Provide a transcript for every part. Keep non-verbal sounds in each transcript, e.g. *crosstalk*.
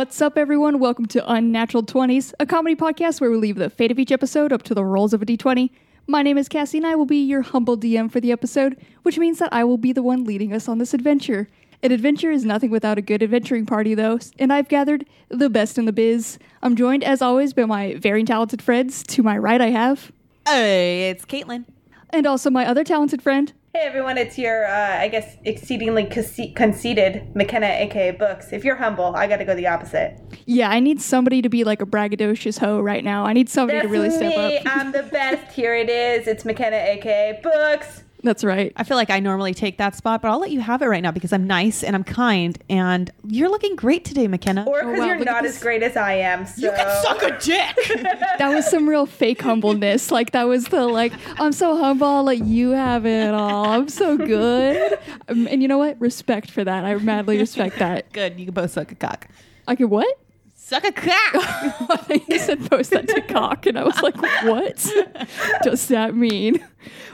What's up, everyone? Welcome to Unnatural 20s, a comedy podcast where we leave the fate of each episode up to the rolls of a d20. My name is Cassie, and I will be your humble DM for the episode, which means that I will be the one leading us on this adventure. An adventure is nothing without a good adventuring party, though, and I've gathered the best in the biz. I'm joined, as always, by my very talented friends. To my right, I have, Hey, it's Caitlin. and also my other talented friend. Hey everyone, it's your, uh, I guess, exceedingly conce- conceited McKenna, aka Books. If you're humble, I gotta go the opposite. Yeah, I need somebody to be like a braggadocious hoe right now. I need somebody That's to really step me. up. *laughs* I'm the best. Here it is. It's McKenna, aka Books. That's right. I feel like I normally take that spot, but I'll let you have it right now because I'm nice and I'm kind, and you're looking great today, McKenna. Or Oh, because wow, you're look not as great as I am. So. you can suck a dick. *laughs* That was some real fake humbleness. Like that was the like, I'm so humble, I'll let you have it all. I'm so good. Um, and you know what? Respect for that. I madly respect that. *laughs* Good, you can both suck a cock. I could what? Suck a cock. *laughs* I you said post that to cock, and I was like, what does that mean?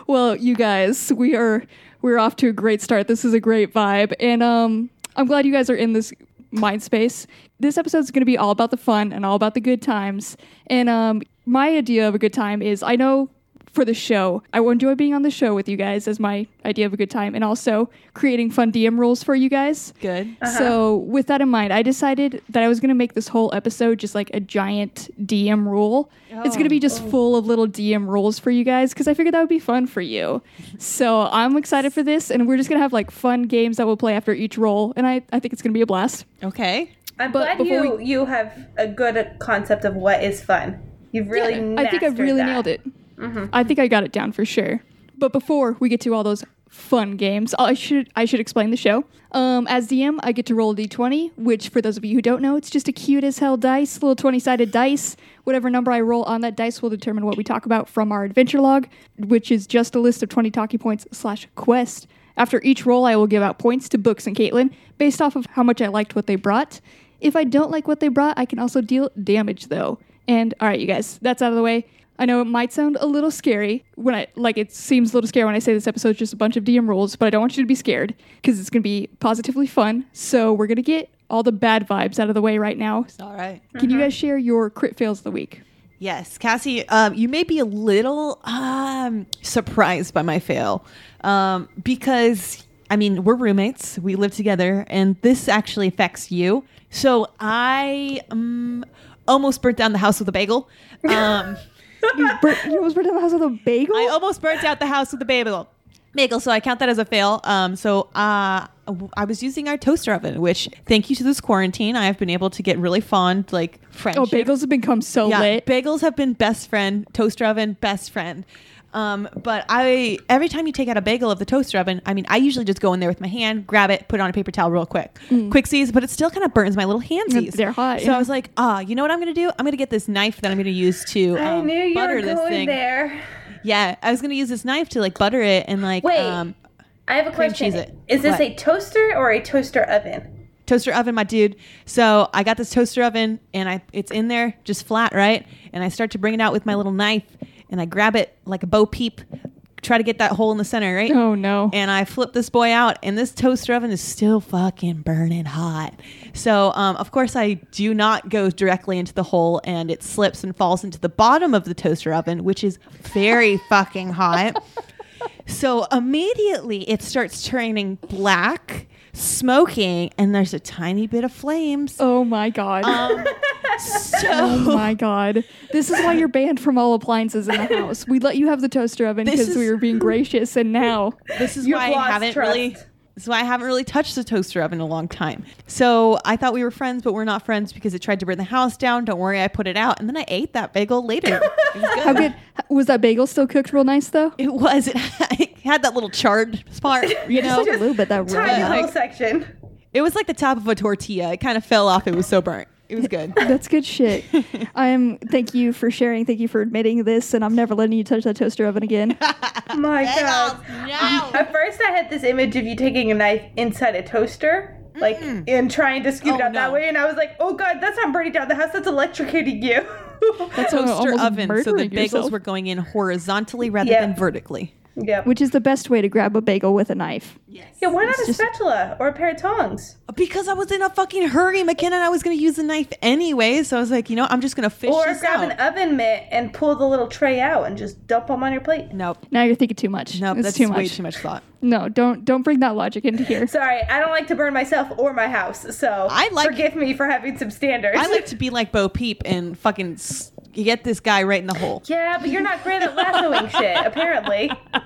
Well, you guys, we are we're off to a great start. This is a great vibe, and um, I'm glad you guys are in this mind space. This episode is going to be all about the fun and all about the good times. And um, my idea of a good time is I know for the show, I will enjoy being on the show with you guys as my idea of a good time, and also creating fun DM rules for you guys. Good. Uh-huh. So, with that in mind, I decided that I was going to make this whole episode just like a giant DM rule. It's going to be oh. just full of little DM rules for you guys because I figured that would be fun for you. *laughs* so, I'm excited for this, and we're just going to have like fun games that we'll play after each roll, and I, I think it's going to be a blast. Okay. I'm but glad before you we- you have a good concept of what is fun. You've really. Yeah, I think I've really that. nailed it. I think I got it down for sure. But before we get to all those fun games, I should I should explain the show. Um, as DM, I get to roll a d20, which for those of you who don't know, it's just a cute as hell dice, little 20-sided dice. Whatever number I roll on that dice will determine what we talk about from our adventure log, which is just a list of 20 talkie points slash quest. After each roll, I will give out points to Books and Caitlin based off of how much I liked what they brought. If I don't like what they brought, I can also deal damage though. And all right, you guys, that's out of the way. I know it might sound a little scary when I like it seems a little scary when I say this episode is just a bunch of DM rules, but I don't want you to be scared because it's going to be positively fun. So we're going to get all the bad vibes out of the way right now. All right. Can you guys share your crit fails of the week? Yes, Cassie, um, you may be a little um, surprised by my fail um, because, I mean, we're roommates, we live together, and this actually affects you. So I um, almost burnt down the house with a bagel. Um, *laughs* *laughs* You, *laughs* bur- you almost burnt down the house with a bagel. I almost burnt out the house with a bagel. Bagel, so I count that as a fail. Um, so uh, I was using our toaster oven, which, thank you to this quarantine, I have been able to get really fond, like friendship. oh, bagels have become so Yeah, lit. bagels have been best friend. Toaster oven, best friend. Um, but I every time you take out a bagel of the toaster oven, I mean, I usually just go in there with my hand, grab it, put it on a paper towel real quick, Quicksies, but it still kind of burns my little handsies. They're hot, So yeah. I was like, ah, you know what I'm gonna do? I'm gonna get this knife that I'm gonna use to I um, knew you butter were this going thing. there. Yeah, I was gonna use this knife to like butter it and like Wait. um, I have a question. Is this What? a toaster or a toaster oven? toaster oven, my dude. So I got this toaster oven and I it's in there just flat, right? And I start to bring it out with my little knife and I grab it like a Bo Peep, try to get that hole in the center, right? oh no. And I flip this boy out, and this toaster oven is still fucking burning hot. So, um, of course, I do not go directly into the hole, and it slips and falls into the bottom of the toaster oven, which is very *laughs* fucking hot. So immediately it starts turning black, smoking, and there's a tiny bit of flames. oh my god. Um, *laughs* Oh my god. This is why you're banned from all appliances in the house. We let you have the toaster oven because we were being gracious and now *laughs* this is You've why I lost haven't trust. really. This is why I haven't really touched the toaster oven in a long time. So I thought we were friends, but we're not friends because it tried to burn the house down. Don't worry, I put it out, and then I ate that bagel later. It was *laughs* good. How good was that bagel still cooked real nice though? It was. *laughs* It had that little charred spot. *laughs* You know, Just a little bit that Tiny red. little section. it was like the top of a tortilla. It kind of fell off. It was so burnt. It was good. *laughs* That's good shit. *laughs* I'm thank you for sharing. Thank you for admitting this and I'm never letting you touch that toaster oven again. *laughs* My God. no. Um, at first, I had this image of you taking a knife inside a toaster, like, and trying to scoop it Oh, out that way. And I was like, oh God, that's not burning down the house. That's electrocuting you. That's toaster oven, so the murdering bagels yourself. were going in horizontally rather Yeah. than vertically. Yeah. which is the best way to grab a bagel with a knife. Yes. Yeah, why not It's a just- spatula or a pair of tongs? Because I was in a fucking hurry, McKenna, and I was going to use the knife anyway. So I was like, you know, I'm just going to fish Or this grab out. an oven mitt and pull the little tray out and just dump them on your plate. nope. Now you're thinking too much. Nope. it's That's too way much. too much thought. No, don't don't bring that logic into here. *laughs* Sorry, I don't like to burn myself or my house, so I like- forgive me for having some standards. I like to be like Bo Peep and fucking s- get this guy right in the hole. *laughs* yeah, but you're not great at lassoing shit, apparently. *laughs*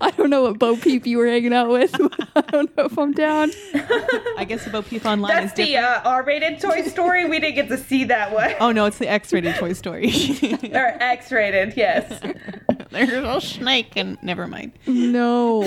I don't know what Bo Peep you were hanging out with. *laughs* I don't know if I'm down. I guess the Bo Peep online That's is the different. uh, R-rated Toy Story. We didn't get to see that one. oh no, it's the X-rated Toy Story. *laughs* Or X-rated, yes. *laughs* There's a snake, and never mind. No,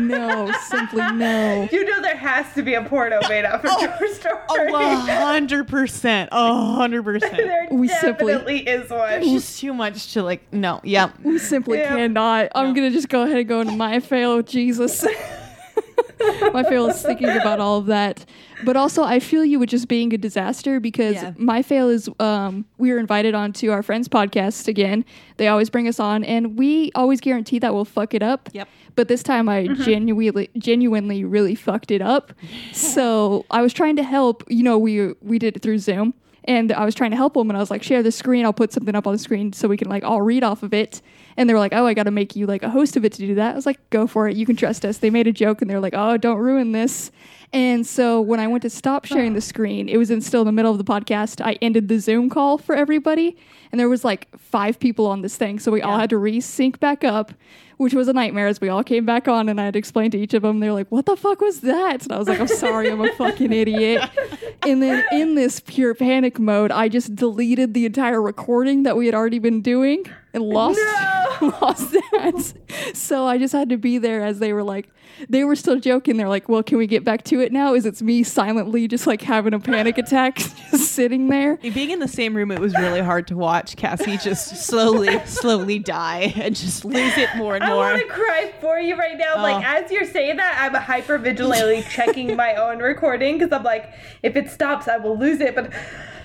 no, simply no. You know there has to be a porno made up for Toy Story. Oh, a hundred percent, a hundred percent. there We simply- definitely is one. It's just too much to like. No, yeah. We simply Yeah. cannot. I'm No. gonna just go ahead and go into my fail. Jesus. *laughs* my fail is thinking about all of that. But also, I feel you with just being a disaster because Yeah. my fail is um, we were invited onto our friends' podcast again. They always bring us on, and we always guarantee that we'll fuck it up. Yep. But this time, I genuinely, genuinely, really fucked it up. *laughs* so I was trying to help. You know, we we did it through Zoom, and I was trying to help them, and I was like, share the screen. I'll put something up on the screen so we can like all read off of it. And they were like, oh, I got to make you like a host of it to do that. I was like, go for it. You can trust us. They made a joke, and they were like, oh, don't ruin this. And so when I went to stop sharing the screen, it was in still in the middle of the podcast. I ended the Zoom call for everybody, and there was like five people on this thing, so we all had to re-sync back up, which was a nightmare. As we all came back on, and I had to explain to each of them. They're like, "What the fuck was that?" And I was like, "I'm sorry, I'm a fucking idiot." And then in this pure panic mode, I just deleted the entire recording that we had already been doing and lost No! *laughs* lost that. So I just had to be there as they were like, they were still joking. They're like, well, can we get back to it now? Is it's me silently just like having a panic attack, *laughs* just sitting there? Being in the same room, it was really hard to watch Cassie just slowly, *laughs* slowly die and just lose it more and I more. I want to cry for you right now. Like Oh. as you're saying that, I'm hyper vigilantly checking my own recording because I'm like, if it stops, I will lose it. But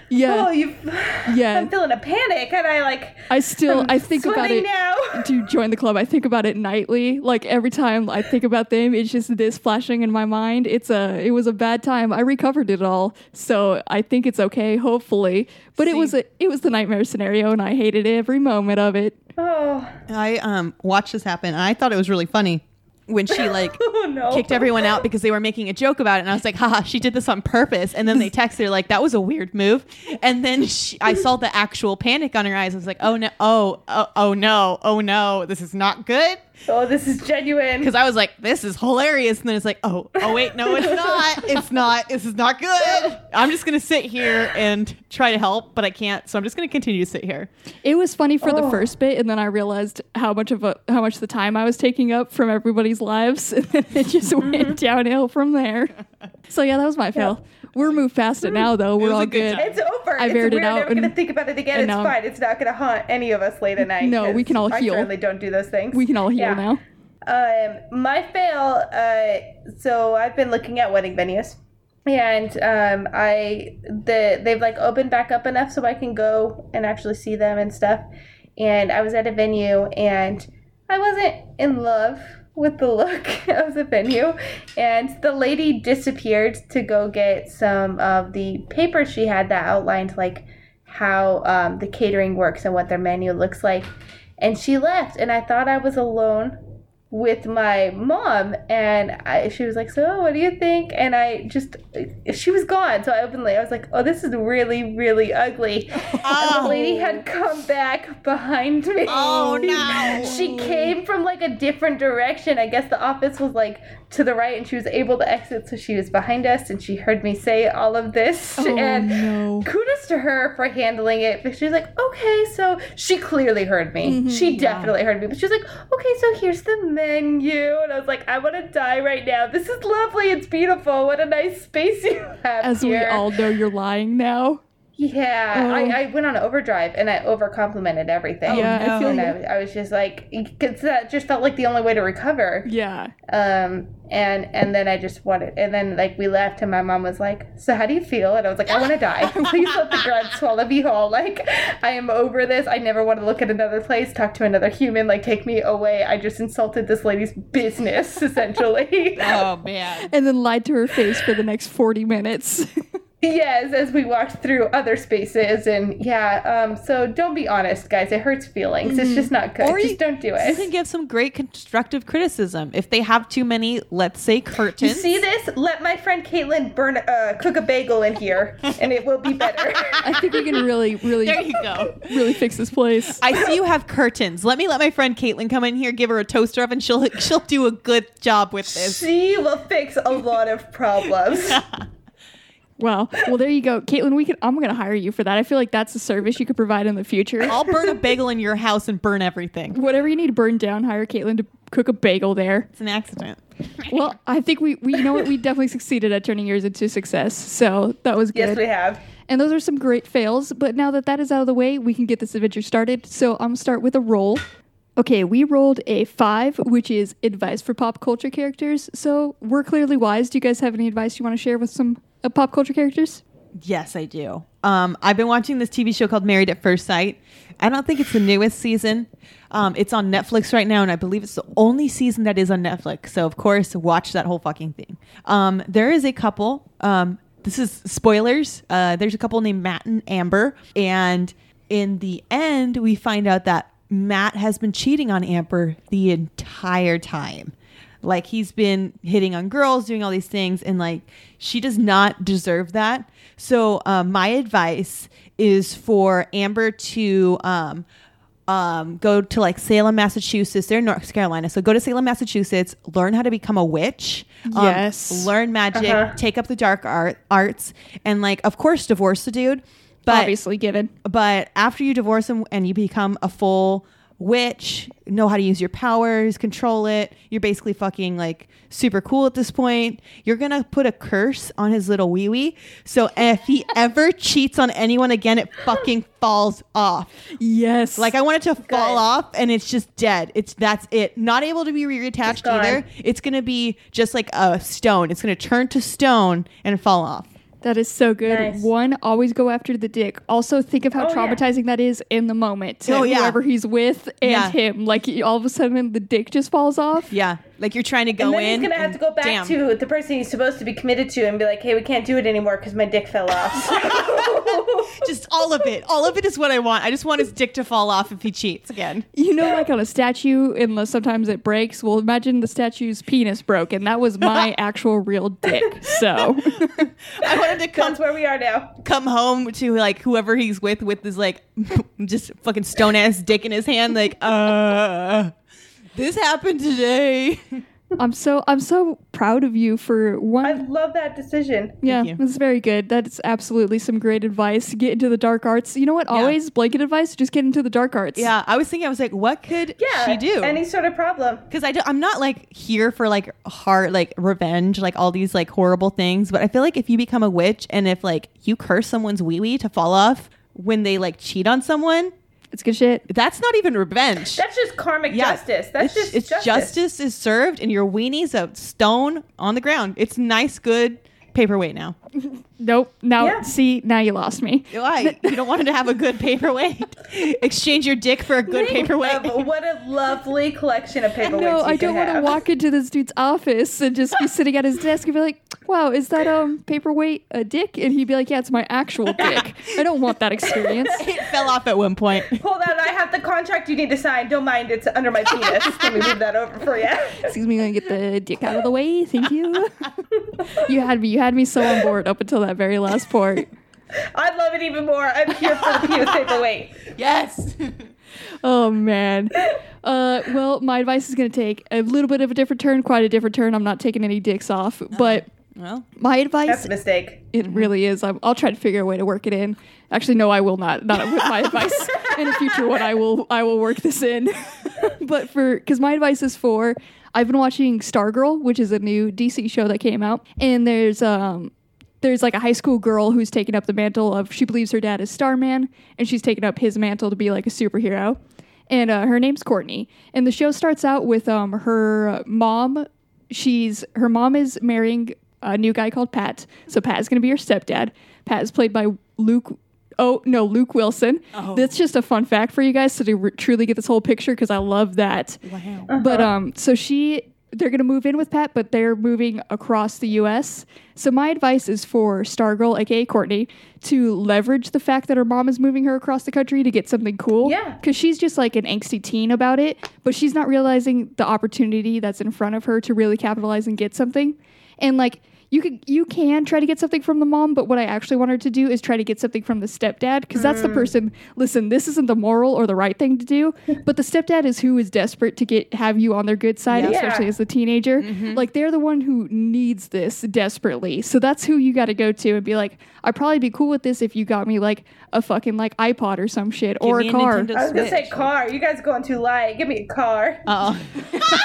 Yeah. oh, you, Yeah. I'm feeling a panic, and I like. I still, I'm I think about it. now. To join the club, I think about it nightly. Like every time I think about them, it's just this flashing in my mind. It's a, it was a bad time. I recovered it all, so I think it's okay. Hopefully, but it was a, it was the nightmare scenario, and I hated every moment of it. Oh, I um watched this happen and I thought it was really funny when she *laughs* like oh no! kicked everyone out because they were making a joke about it. And I was like haha she did this on purpose. And then they *laughs* texted her like that was a weird move. And then she, I saw the actual panic on her eyes. I was like oh no. Oh oh, oh no. Oh no. This is not good Oh, this is genuine. because I was like this is hilarious and then it's like oh oh wait no it's not it's not this is not good I'm just gonna sit here and try to help but I can't so I'm just gonna continue to sit here It was funny for the Oh. first bit, and then I realized how much of a how much the time I was taking up from everybody's lives, *laughs* and then it just Mm-hmm. went downhill from there. *laughs* So yeah, that was my fail. We're moved past it now, though. We're all good good. It's over. I it's bared it we're out never gonna think about it again. It's now- fine. It's not gonna haunt any of us late at night. No, we can all I heal. certainly don't do those things. We can all heal Yeah. now. Um, my fail. Uh, so I've been looking at wedding venues, and um, I the they've like opened back up enough so I can go and actually see them and stuff. And I was at a venue, and I wasn't in love with the look *laughs* of the venue, and the lady disappeared to go get some of the papers she had that outlined like how um, the catering works and what their menu looks like. And she left, and I thought I was alone with my mom and I, she was like so what do you think? And i just she was gone. So i openly i was like oh this is really really ugly. Oh. and the lady had oh. come back behind me. Oh, no. she came from like a different direction. I guess the office was like to the right and she was able to exit so she was behind us and she heard me say all of this Oh *laughs* and no. kudos to her for handling it. But she was like, okay, so she clearly heard me. Mm-hmm. she definitely heard me. But she was like, okay, so here's the menu. And I was like, I want to die right now. This is lovely. It's beautiful. What a nice space you have As we all know, you're lying now. Yeah, Oh. I, I went on overdrive and I over complimented everything. Yeah, I feel and you. I, I was just like, because that just felt like the only way to recover. Yeah. Um, and and then I just wanted, and then like we left, and my mom was like, "So how do you feel?" And I was like, "I want to *laughs* die. Please let the ground swallow me whole. Like I am over this. I never want to look at another place, talk to another human. Like take me away. I just insulted this lady's business, *laughs* essentially." Oh man. And then lied to her face for the next 40 minutes. *laughs* Yes, as we walked through other spaces, and yeah, um, so don't be honest, guys. It hurts feelings. It's just not good. Or just you- don't do it. You can give some great constructive criticism. If they have too many, let's say You curtains. see this? Let my friend Caitlin burn, uh, cook a bagel in here, and it will be better. *laughs* I think we can really, really, There you go. really fix this place. I see you have curtains. Let me let my friend Caitlin come in here, give her a toaster oven. She'll she'll do a good job with this. she will fix a lot of problems. *laughs* Wow. Well, there you go, Caitlin. We could. I'm gonna hire you for that. I feel like that's a service you could provide in the future. I'll *laughs* burn a bagel in your house and burn everything. Whatever you need to burn down, hire Caitlin to cook a bagel there. It's an accident. Well, *laughs* I think we, we you know what we definitely succeeded at turning yours into success. So that was good. yes, we have. And those are some great fails. But now that that is out of the way, we can get this adventure started. So I'm gonna start with a roll. Okay, we rolled a five, which is advice for pop culture characters. So we're clearly wise. Do you guys have any advice you want to share with some uh, pop culture characters? Yes, I do. Um, I've been watching this TV show called Married at First Sight. I don't think it's the newest season. Um, it's on Netflix right now, and I believe it's the only season that is on Netflix. So, of course, watch that whole fucking thing. Um, there is a couple. Um, this is spoilers. Uh, there's a couple named Matt and Amber, and in the end, we find out that Matt has been cheating on Amber the entire time like he's been hitting on girls doing all these things and like she does not deserve that. So um, my advice is for amber to um, um, go to like salem massachusetts. They're in north carolina. So go to salem massachusetts. Learn how to become a witch. Um, Yes. learn magic. Uh-huh. take up the dark art arts. And like of course divorce the dude. But Obviously, given. but after you divorce him and you become a full witch, know how to use your powers, control it, you're basically fucking like super cool at this point. You're gonna put a curse on his little wee wee. So if he *laughs* ever cheats on anyone again, it fucking falls off. Yes. Like I want it to fall off and it's just dead. It's that's it. Not able to be reattached It's either. It's gonna be just like a stone. It's gonna turn to stone and fall off. That is so good. Nice. One, always go after the dick. Also, think of how Oh, yeah. traumatizing that is in the moment to Oh, yeah. whoever he's with and Yeah. him. Like all of a sudden, the dick just falls off. Yeah. Like you're trying to go And then in. he's gonna have to go back damn. to the person he's supposed to be committed to and be like, "Hey, we can't do it anymore because my dick fell off." *laughs* just all of it. All of it is what I want. I just want his dick to fall off if he cheats again. You know, like on a statue, unless sometimes it breaks. Well, imagine the statue's penis broke, and that was my *laughs* actual real dick. So, I wanted to come That's where we are now. come home to like whoever he's with with his like *laughs* just fucking stone ass dick in his hand. Like, uh, this happened today. *laughs* I'm so I'm so proud of you for one. I love that decision. yeah, you. that's very good. That's absolutely some great advice. Get into the dark arts. You know what? Yeah. Always blanket advice. Just get into the dark arts. Yeah, I was thinking. I was like, what could Yeah, she do? any sort of problem. because I do, I'm not like here for like heart like revenge like all these like horrible things but I feel like if you become a witch and if like you curse someone's wee wee to fall off when they like cheat on someone it's good shit. that's not even revenge That's just karmic Yeah, justice. That's it's, just it's justice. justice. is served and your weenie's a stone on the ground it's nice good paperweight now *laughs* Nope. Now Yeah. see, now you lost me. why *laughs* you don't want to have a good paperweight *laughs* exchange your dick for a good Think paperweight of what a lovely collection of paperweights. No, you I don't want to walk into this dude's office and just be sitting at his desk and be like, "Wow, is that um paperweight a dick?" And he'd be like, "Yeah, it's my actual *laughs* dick." I don't want that experience. it fell off at one point Hold on, I have the contract you need to sign. Don't mind, it's under my penis. Let me move that over for you. Excuse me, gonna get the dick out of the way. Thank you. you had me. You had me so on board up until that very last part. *laughs* I'd love it even more. I'm here for the penis *laughs* paperweight. yes *laughs* Oh man. Uh, well, my advice is gonna take a little bit of a different turn, quite a different turn. I'm not taking any dicks off, but well my advice That's a mistake. It really is. I'm, I'll try to figure a way to work it in. Actually, no, I will not. Not with my advice. In a future one, I will. I will work this in. but for because my advice is for. I've been watching Stargirl, which is a new DC show that came out, and there's um there's like a high school girl who's taken up the mantle of she believes her dad is Starman, and she's taken up his mantle to be like a superhero. And uh, her name's Courtney. And the show starts out with um, her mom. She's her mom is marrying a new guy called Pat. So Pat is going to be her stepdad. Pat is played by Luke. Oh no, Luke Wilson. That's just a fun fact for you guys so to re- truly get this whole picture because I love that. Wow. But um, so she they're gonna move in with Pat, but they're moving across the U.S. So my advice is for Stargirl, aka Courtney, to leverage the fact that her mom is moving her across the country to get something cool. Yeah. because she's just like an angsty teen about it, but she's not realizing the opportunity that's in front of her to really capitalize and get something. And like you could you can try to get something from the mom, but what I actually want her to do is try to get something from the stepdad because that's the mm. person. Listen, this isn't the moral or the right thing to do, *laughs* but the stepdad is who is desperate to get have you on their good side, Yeah. especially Yeah. as a teenager. Mm-hmm. Like they're the one who needs this desperately. So that's who you got to go to and be like, I'd probably be cool with this if you got me like a fucking like iPod or some shit or a a car. Nintendo I was gonna say car. You guys going too light. Give me a car. Oh.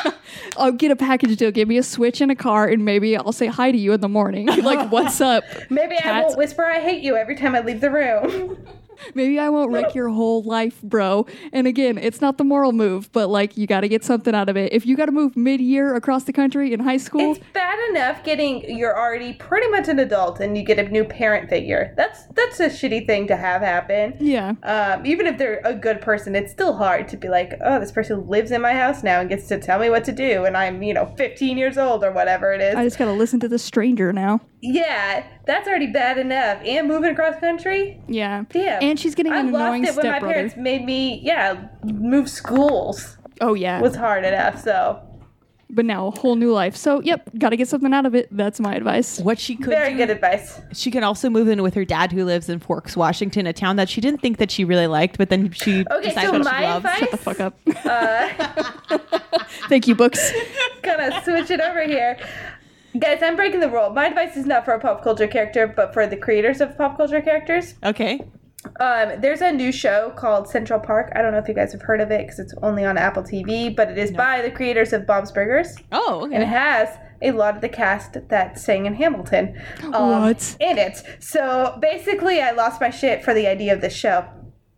*laughs* I'll get a package deal. Give me a Switch and a car, and maybe I'll say hi to you in the morning. *laughs* like, what's up? Maybe I won't whisper I hate you every time I leave the room. *laughs* Maybe I won't wreck your whole life, bro. And again, it's not the moral move, but like, you got to get something out of it. If you got to move mid year across the country in high school, it's bad enough getting you're already pretty much an adult and you get a new parent figure. That's that's a shitty thing to have happen. yeah. Um, even if they're a good person, it's still hard to be like, oh, this person lives in my house now and gets to tell me what to do, and I'm, you know, 15 years old or whatever it is. I just got to listen to the stranger now. Yeah, that's already bad enough. And moving across country, Yeah. damn. And she's getting I an annoying lost it when my stepbrother. parents made me, yeah, move schools Oh, yeah. was hard enough. So but now a whole new life. So, yep, got to get something out of it. That's my advice. What she could very do, good advice. she can also move in with her dad who lives in Forks, Washington, a town that she didn't think that she really liked, but then she Okay, decided so what my she loves. advice- Shut the fuck up. Uh, *laughs* Thank you, books. *laughs* gonna switch it over here. Guys, I'm breaking the rule. My advice is not for a pop culture character, but for the creators of pop culture characters. Okay. Um, there's a new show called Central Park. I don't know if you guys have heard of it because it's only on Apple TV, but it is by the creators of Bob's Burgers, Oh, okay. and it has a lot of the cast that sang in Hamilton. *gasps* um, What? In it. So basically, I lost my shit for the idea of this show,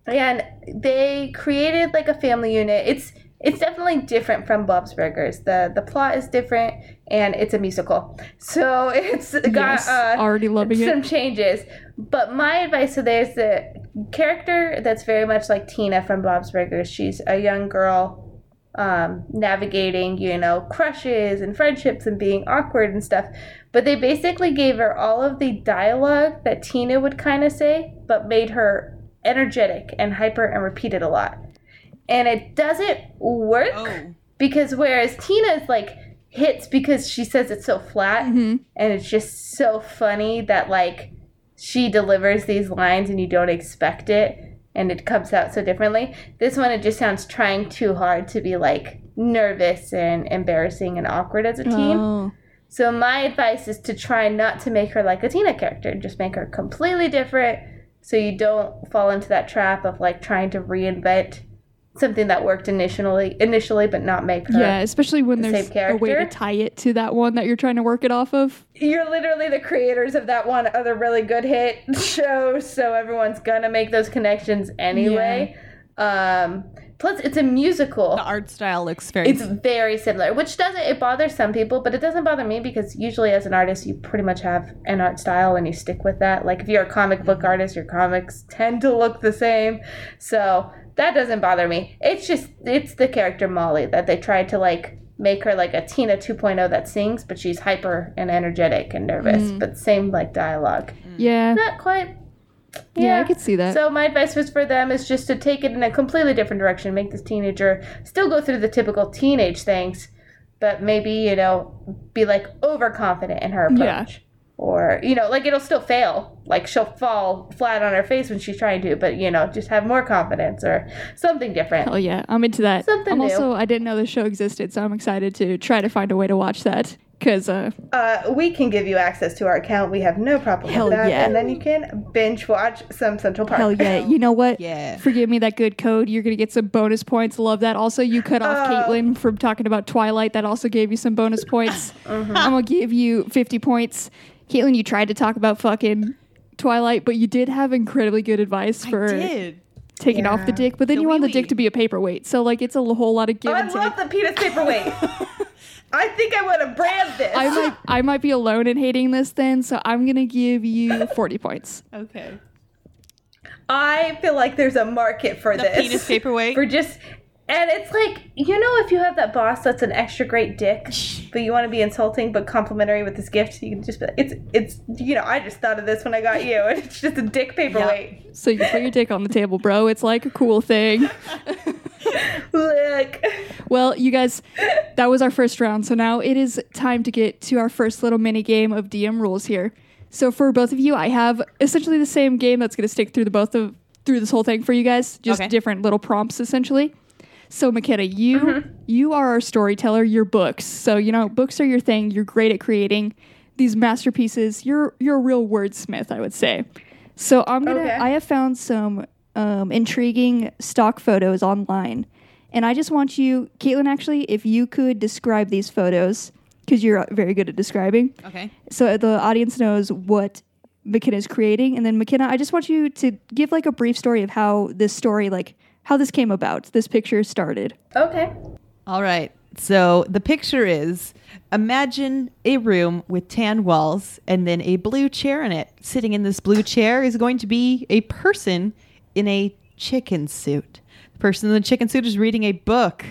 and they created like a family unit. It's it's definitely different from Bob's Burgers. the The plot is different, and it's a musical. So *laughs* it's got Yes, uh, already loving it. some changes. But my advice so there's the character that's very much like Tina from Bob's Burgers. She's a young girl um, navigating, you know, crushes and friendships and being awkward and stuff. But they basically gave her all of the dialogue that Tina would kind of say, but made her energetic and hyper and repeat it a lot. And it doesn't work Oh. because whereas Tina's like hits because she says it's so flat Mhm. and it's just so funny that like she delivers these lines and you don't expect it and it comes out so differently. This one it just sounds trying too hard to be like nervous and embarrassing and awkward as a teen. Oh. So my advice is to try not to make her like a Tina character, just make her completely different so you don't fall into that trap of like trying to reinvent something that worked initially initially but not make her Yeah, especially when the there's same a way to tie it to that one that you're trying to work it off of. you're literally the creators of that one other really good hit *laughs* show, so everyone's gonna make those connections anyway. Um, plus, it's a musical. The art style looks very. It's very similar, which doesn't it bothers some people, but it doesn't bother me because usually as an artist, you pretty much have an art style and you stick with that. Like if you're a comic book artist, your comics tend to look the same, so that doesn't bother me. It's just it's the character Molly that they tried to like make her like a Tina 2.0 that sings, but she's hyper and energetic and nervous, mm. but same like dialogue. Mm. Yeah. Not quite. Yeah, I could see that. So my advice was for them is just to take it in a completely different direction, make this teenager still go through the typical teenage things, but maybe, you know, be like overconfident in her approach. Yeah. Or, you know, like it'll still fail. Like she'll fall flat on her face when she's trying to, but you know, just have more confidence or something different. oh yeah, I'm into that. Something I'm new. also I didn't know the show existed, so I'm excited to try to find a way to watch that because uh, Uh, we can give you access to our account. We have no problem Hell with that. yeah. And then you can binge watch some Central Park. hell yeah, *laughs* you know what? Yeah. Forgive me that good code. You're gonna get some bonus points. Love that. Also, you cut off Oh. Caitlin from talking about Twilight. That also gave you some bonus points. Mm-hmm. *laughs* I'm gonna give you 50 points. Caitlin, you tried to talk about fucking Twilight, but you did have incredibly good advice for I did. taking off the dick. But then The you want the dick to be a paperweight, so like it's a whole lot of give Oh, I and take. love the penis paperweight. *laughs* I think I want to brand this. I might I might be alone in hating this then, so I'm gonna give you 40 points. Okay. I feel like there's a market for The this. penis paperweight. *laughs* For just, and it's like you know, if you have that boss that's an extra great dick, but you want to be insulting but complimentary with this gift, you can just be like, it's it's you know, I just thought of this when I got you, and *laughs* it's just a dick paperweight. So you put your dick on the table, bro. It's like a cool thing. *laughs* Look, Well, you guys, that was our first round. So now it is time to get to our first little mini game of DM rules here. So for both of you, I have essentially the same game that's going to stick through the both of through this whole thing for you guys. Just Okay. different little prompts essentially. So McKenna, you Mm-hmm. you are our storyteller. Your books. So you know books are your thing. You're great at creating these masterpieces. You're you're a real wordsmith, I would say. So I'm gonna. Okay. I have found some um, intriguing stock photos online, and I just want you, Caitlin. Actually, if you could describe these photos, because you're very good at describing, Okay. so the audience knows what McKenna's creating, and then McKenna, I just want you to give like a brief story of how this story, like how this came about, this picture started. okay, All right. So the picture is imagine a room with tan walls and then a blue chair in it. Sitting in this blue chair is going to be a person in a chicken suit. The person in the chicken suit is reading a book.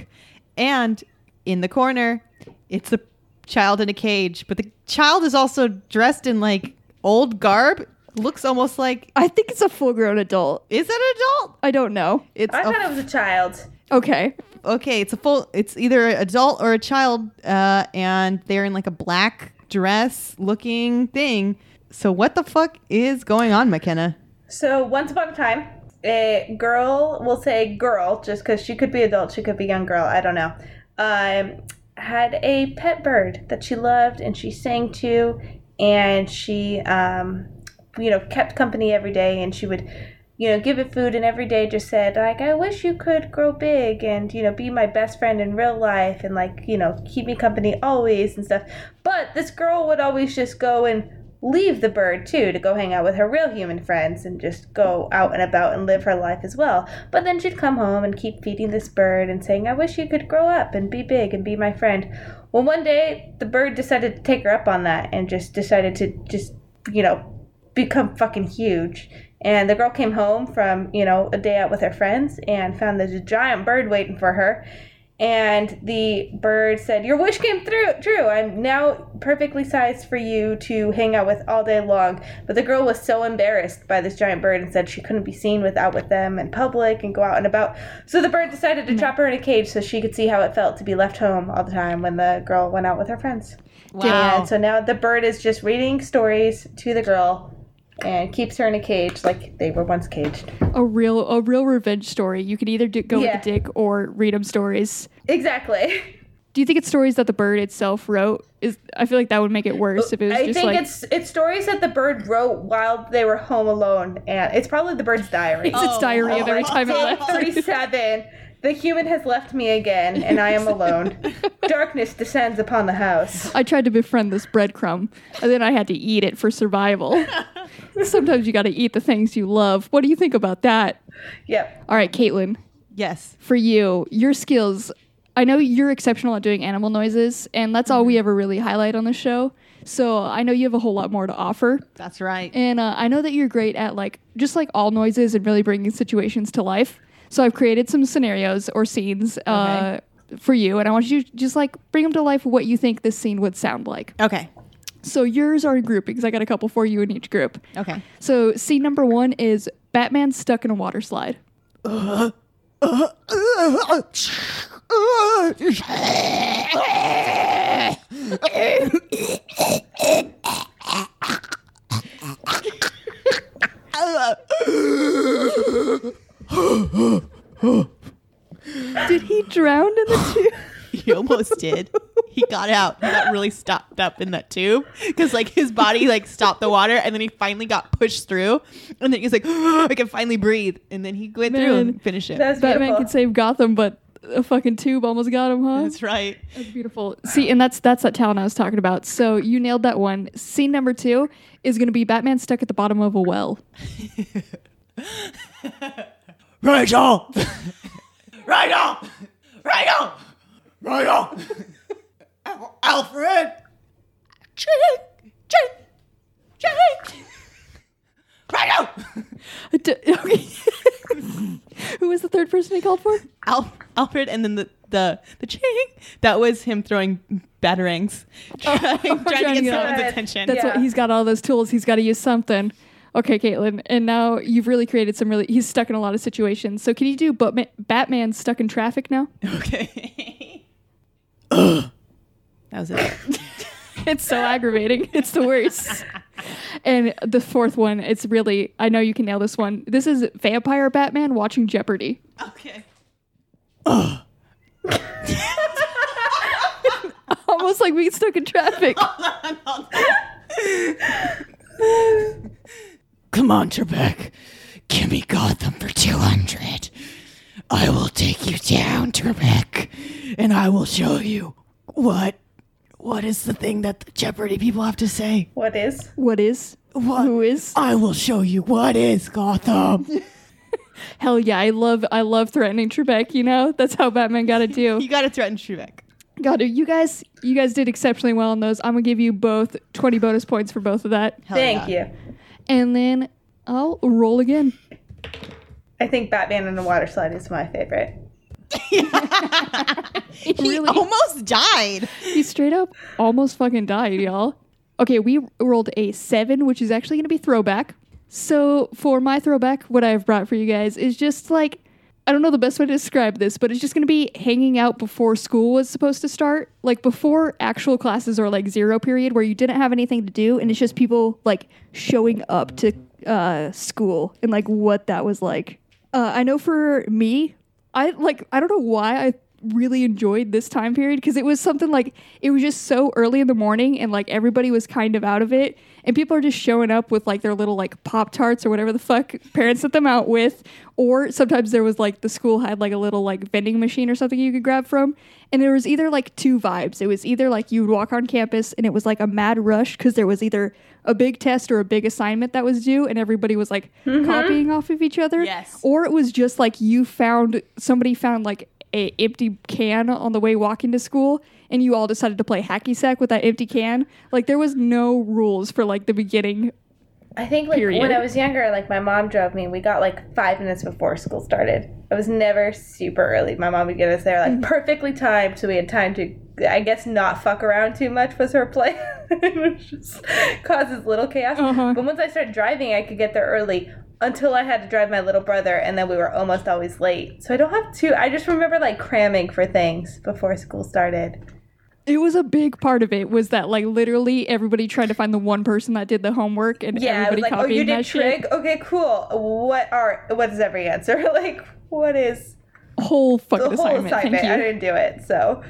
And in the corner, it's a child in a cage. But the child is also dressed in like old garb. Looks almost like. I think it's a full-grown adult. Is it an adult? I don't know. It's I a thought it was a child. Okay, okay, it's a full. It's either an adult or a child, uh, and they're in like a black dress looking thing. So what the fuck is going on, McKenna? So once upon a time, a girl, we'll say girl, just because she could be adult, she could be young girl, I don't know, um, had a pet bird that she loved and she sang to, and she, um, you know, kept company every day, and she would, you know, give it food, and every day just said like, I wish you could grow big and you know be my best friend in real life, and like you know keep me company always and stuff. But this girl would always just go and leave the bird too to go hang out with her real human friends and just go out and about and live her life as well. But then she'd come home and keep feeding this bird and saying, I wish you could grow up and be big and be my friend. Well, one day the bird decided to take her up on that and just decided to just, you know, become fucking huge. And the girl came home from, you know, a day out with her friends and found there's a giant bird waiting for her. And the bird said, Your wish came through true. I'm now perfectly sized for you to hang out with all day long. But the girl was so embarrassed by this giant bird and said she couldn't be seen without with them in public and go out and about. So the bird decided to mm-hmm. trap her in a cage so she could see how it felt to be left home all the time when the girl went out with her friends. And so now the bird is just reading stories to the girl and keeps her in a cage like they were once caged. a real a real revenge story. You could either do, go Yeah. with the dick or read them stories. Exactly. Do you think it's stories that the bird itself wrote? Is I feel like that would make it worse if it was I just think like it's it's stories that the bird wrote while they were home alone, and it's probably the bird's diary. it's its diary of every oh, time it Day left. Thirty-seven. The human has left me again, and I am alone. *laughs* Darkness descends upon the house. I tried to befriend this breadcrumb, and then I had to eat it for survival. *laughs* Sometimes you got to eat the things you love. What do you think about that? Yep. All right, Caitlin, Yes. for you, your skills. I know you're exceptional at doing animal noises, and that's all we ever really highlight on the show. So I know you have a whole lot more to offer. That's right. And uh, I know that you're great at like just like all noises and really bringing situations to life. So I've created some scenarios or scenes uh, for you, and I want you to just like bring them to life. What you think this scene would sound like. Okay. So yours are in groupings. I got a couple for you in each group. Okay. So scene number one is Batman stuck in a water slide. *laughs* Did he drown in the tube? *laughs* He almost did. He got out. He got really stopped up in that tube because like his body like stopped the water, and then he finally got pushed through, and then he's like, *gasps* I can finally breathe, and then he went through and finished it. That's Batman beautiful. can save Gotham, but a fucking tube almost got him, huh? That's right. That's beautiful. See, and that's that's that talent I was talking about. So you nailed that one. Scene number two is going to be Batman stuck at the bottom of a well. *laughs* Rachel! *laughs* Rachel! Rachel! Rachel! Al- Alfred! Ching! Ching! Ching! Rachel! D- *laughs* okay. *laughs* Who was the third person he called for? Al- Alfred, and then the the the ching. That was him throwing batarangs, trying, oh, trying to trying to oh, get get- someone's attention. That's what he's got all those tools. He's got to use something. Okay, Caitlin, and now you've really created some really. He's stuck in a lot of situations. So can you do Batman, Batman stuck in traffic now? *laughs* okay. *coughs* that was it. *laughs* It's so aggravating. It's the worst. And the fourth one, it's really. I know you can nail this one. This is vampire Batman watching Jeopardy. Okay. *laughs* Almost like being stuck in traffic. Come on, Trebek. Give me Gotham for 200. I will take you down, Trebek, and I will show you what what is the thing that the Jeopardy people have to say. What is? What is? What? Who is? I will show you what is Gotham. *laughs* Hell yeah! I love. I love threatening Trebek. You know that's how Batman got to do. *laughs* You got to threaten Shrek. Got to. You guys. You guys did exceptionally well on those. I'm gonna give you both 20 bonus points for both of that, Hell Thank yeah. you. And then I'll roll again. I think Batman in the water slide is my favorite. *laughs* He Really? almost died. He straight up almost fucking died, y'all. Okay, we rolled a seven, which is actually going to be throwback. So for my throwback, what I've brought for you guys is just like I don't know the best way to describe this, but it's just going to be hanging out before school was supposed to start, like before actual classes or like zero period where you didn't have anything to do, and it's just people like showing up to uh, school and like what that was like. Uh, I know for me, I like I don't know why I really enjoyed this time period because it was something like it was just so early in the morning and like everybody was kind of out of it and people are just showing up with like their little like pop tarts or whatever the fuck parents set them out with. Or sometimes there was like the school had like a little like vending machine or something you could grab from. And there was either like two vibes. It was either like you would walk on campus and it was like a mad rush because there was either a big test or a big assignment that was due and everybody was like mm-hmm. copying off of each other. Yes. or it was just like you found somebody found like a empty can on the way walking to school and you all decided to play hacky sack with that empty can like there was no rules for like the beginning I think like Period. when I was younger, like my mom drove me. We got like five minutes before school started. It was never super early. My mom would get us there like perfectly timed, so we had time to, I guess, not fuck around too much. Was her plan? *laughs* it just causes little chaos. Uh-huh. But once I started driving, I could get there early until I had to drive my little brother, and then we were almost always late. So I don't have to. I just remember like cramming for things before school started. It was a big part of it was that like literally everybody tried to find the one person that did the homework and Yeah, I everybody was like, oh, copied you that did shit? Okay, cool. What are what is every answer? *laughs* like, what is whole the fucking whole assignment, assignment? thank I didn't do it, so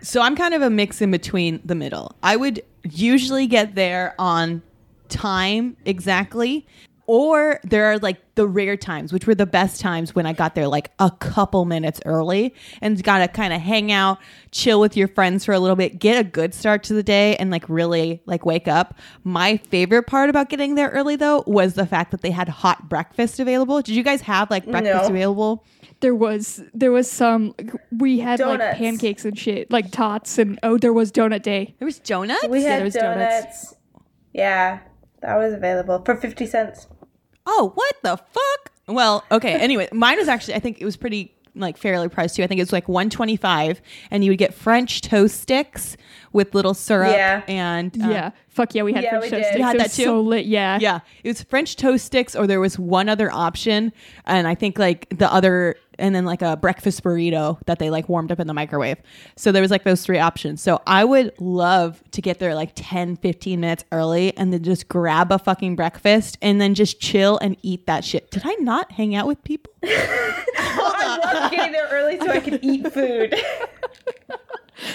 So I'm kind of a mix in between the middle. I would usually get there on time exactly. Or there are like the rare times, which were the best times when I got there like a couple minutes early and got to kind of hang out, chill with your friends for a little bit, get a good start to the day and like really like wake up. My favorite part about getting there early though was the fact that they had hot breakfast available. Did you guys have like breakfast No. available? there was there was some we had like pancakes and shit like tots and oh there was donut day There was donuts? we Yeah, had there was donuts. donuts. Yeah, that was available for fifty cents. Oh, what the fuck? Well, okay. Anyway, mine was actually I think it was pretty like fairly priced too. I think it was like 125 and you would get French toast sticks with little syrup Yeah. and uh, yeah fuck yeah we had Yeah, French we toast did. sticks. You had that too? so lit yeah Yeah, it was French toast sticks, or there was one other option, and I think like the other, and then like a breakfast burrito that they like warmed up in the microwave. So there was like those three options. So I would love to get there like 10, 15 minutes early and then just grab a fucking breakfast and then just chill and eat that shit. Did I not hang out with people? *laughs* I love getting there early so I can eat food. *laughs*